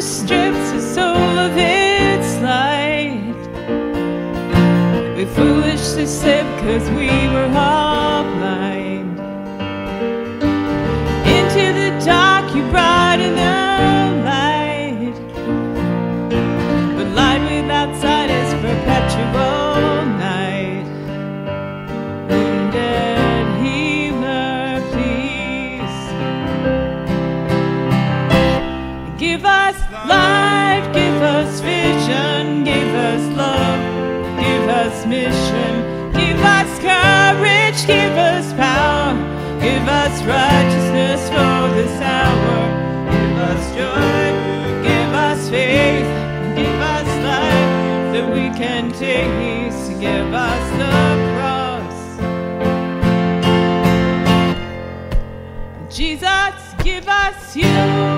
strips the soul of its light. We foolishly said, cause we were hard. Give us life, give us vision, give us love, give us mission, give us courage, give us power, give us righteousness for this hour, give us joy, give us faith, give us life that we can taste, give us the cross. Jesus, give us you.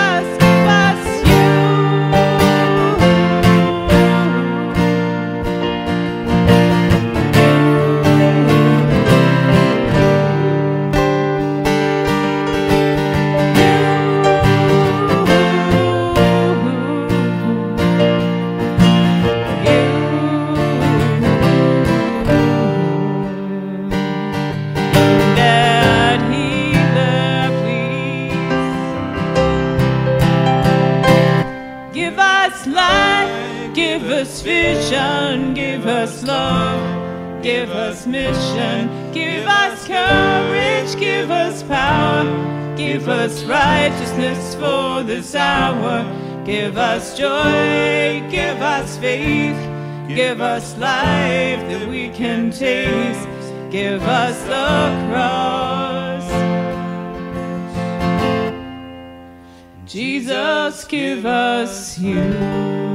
us life, give us vision, give us love, give us mission, give us courage, give us power, give us righteousness for this hour, give us joy, give us faith, give us life that we can taste, give us the cross. Jesus, give us you.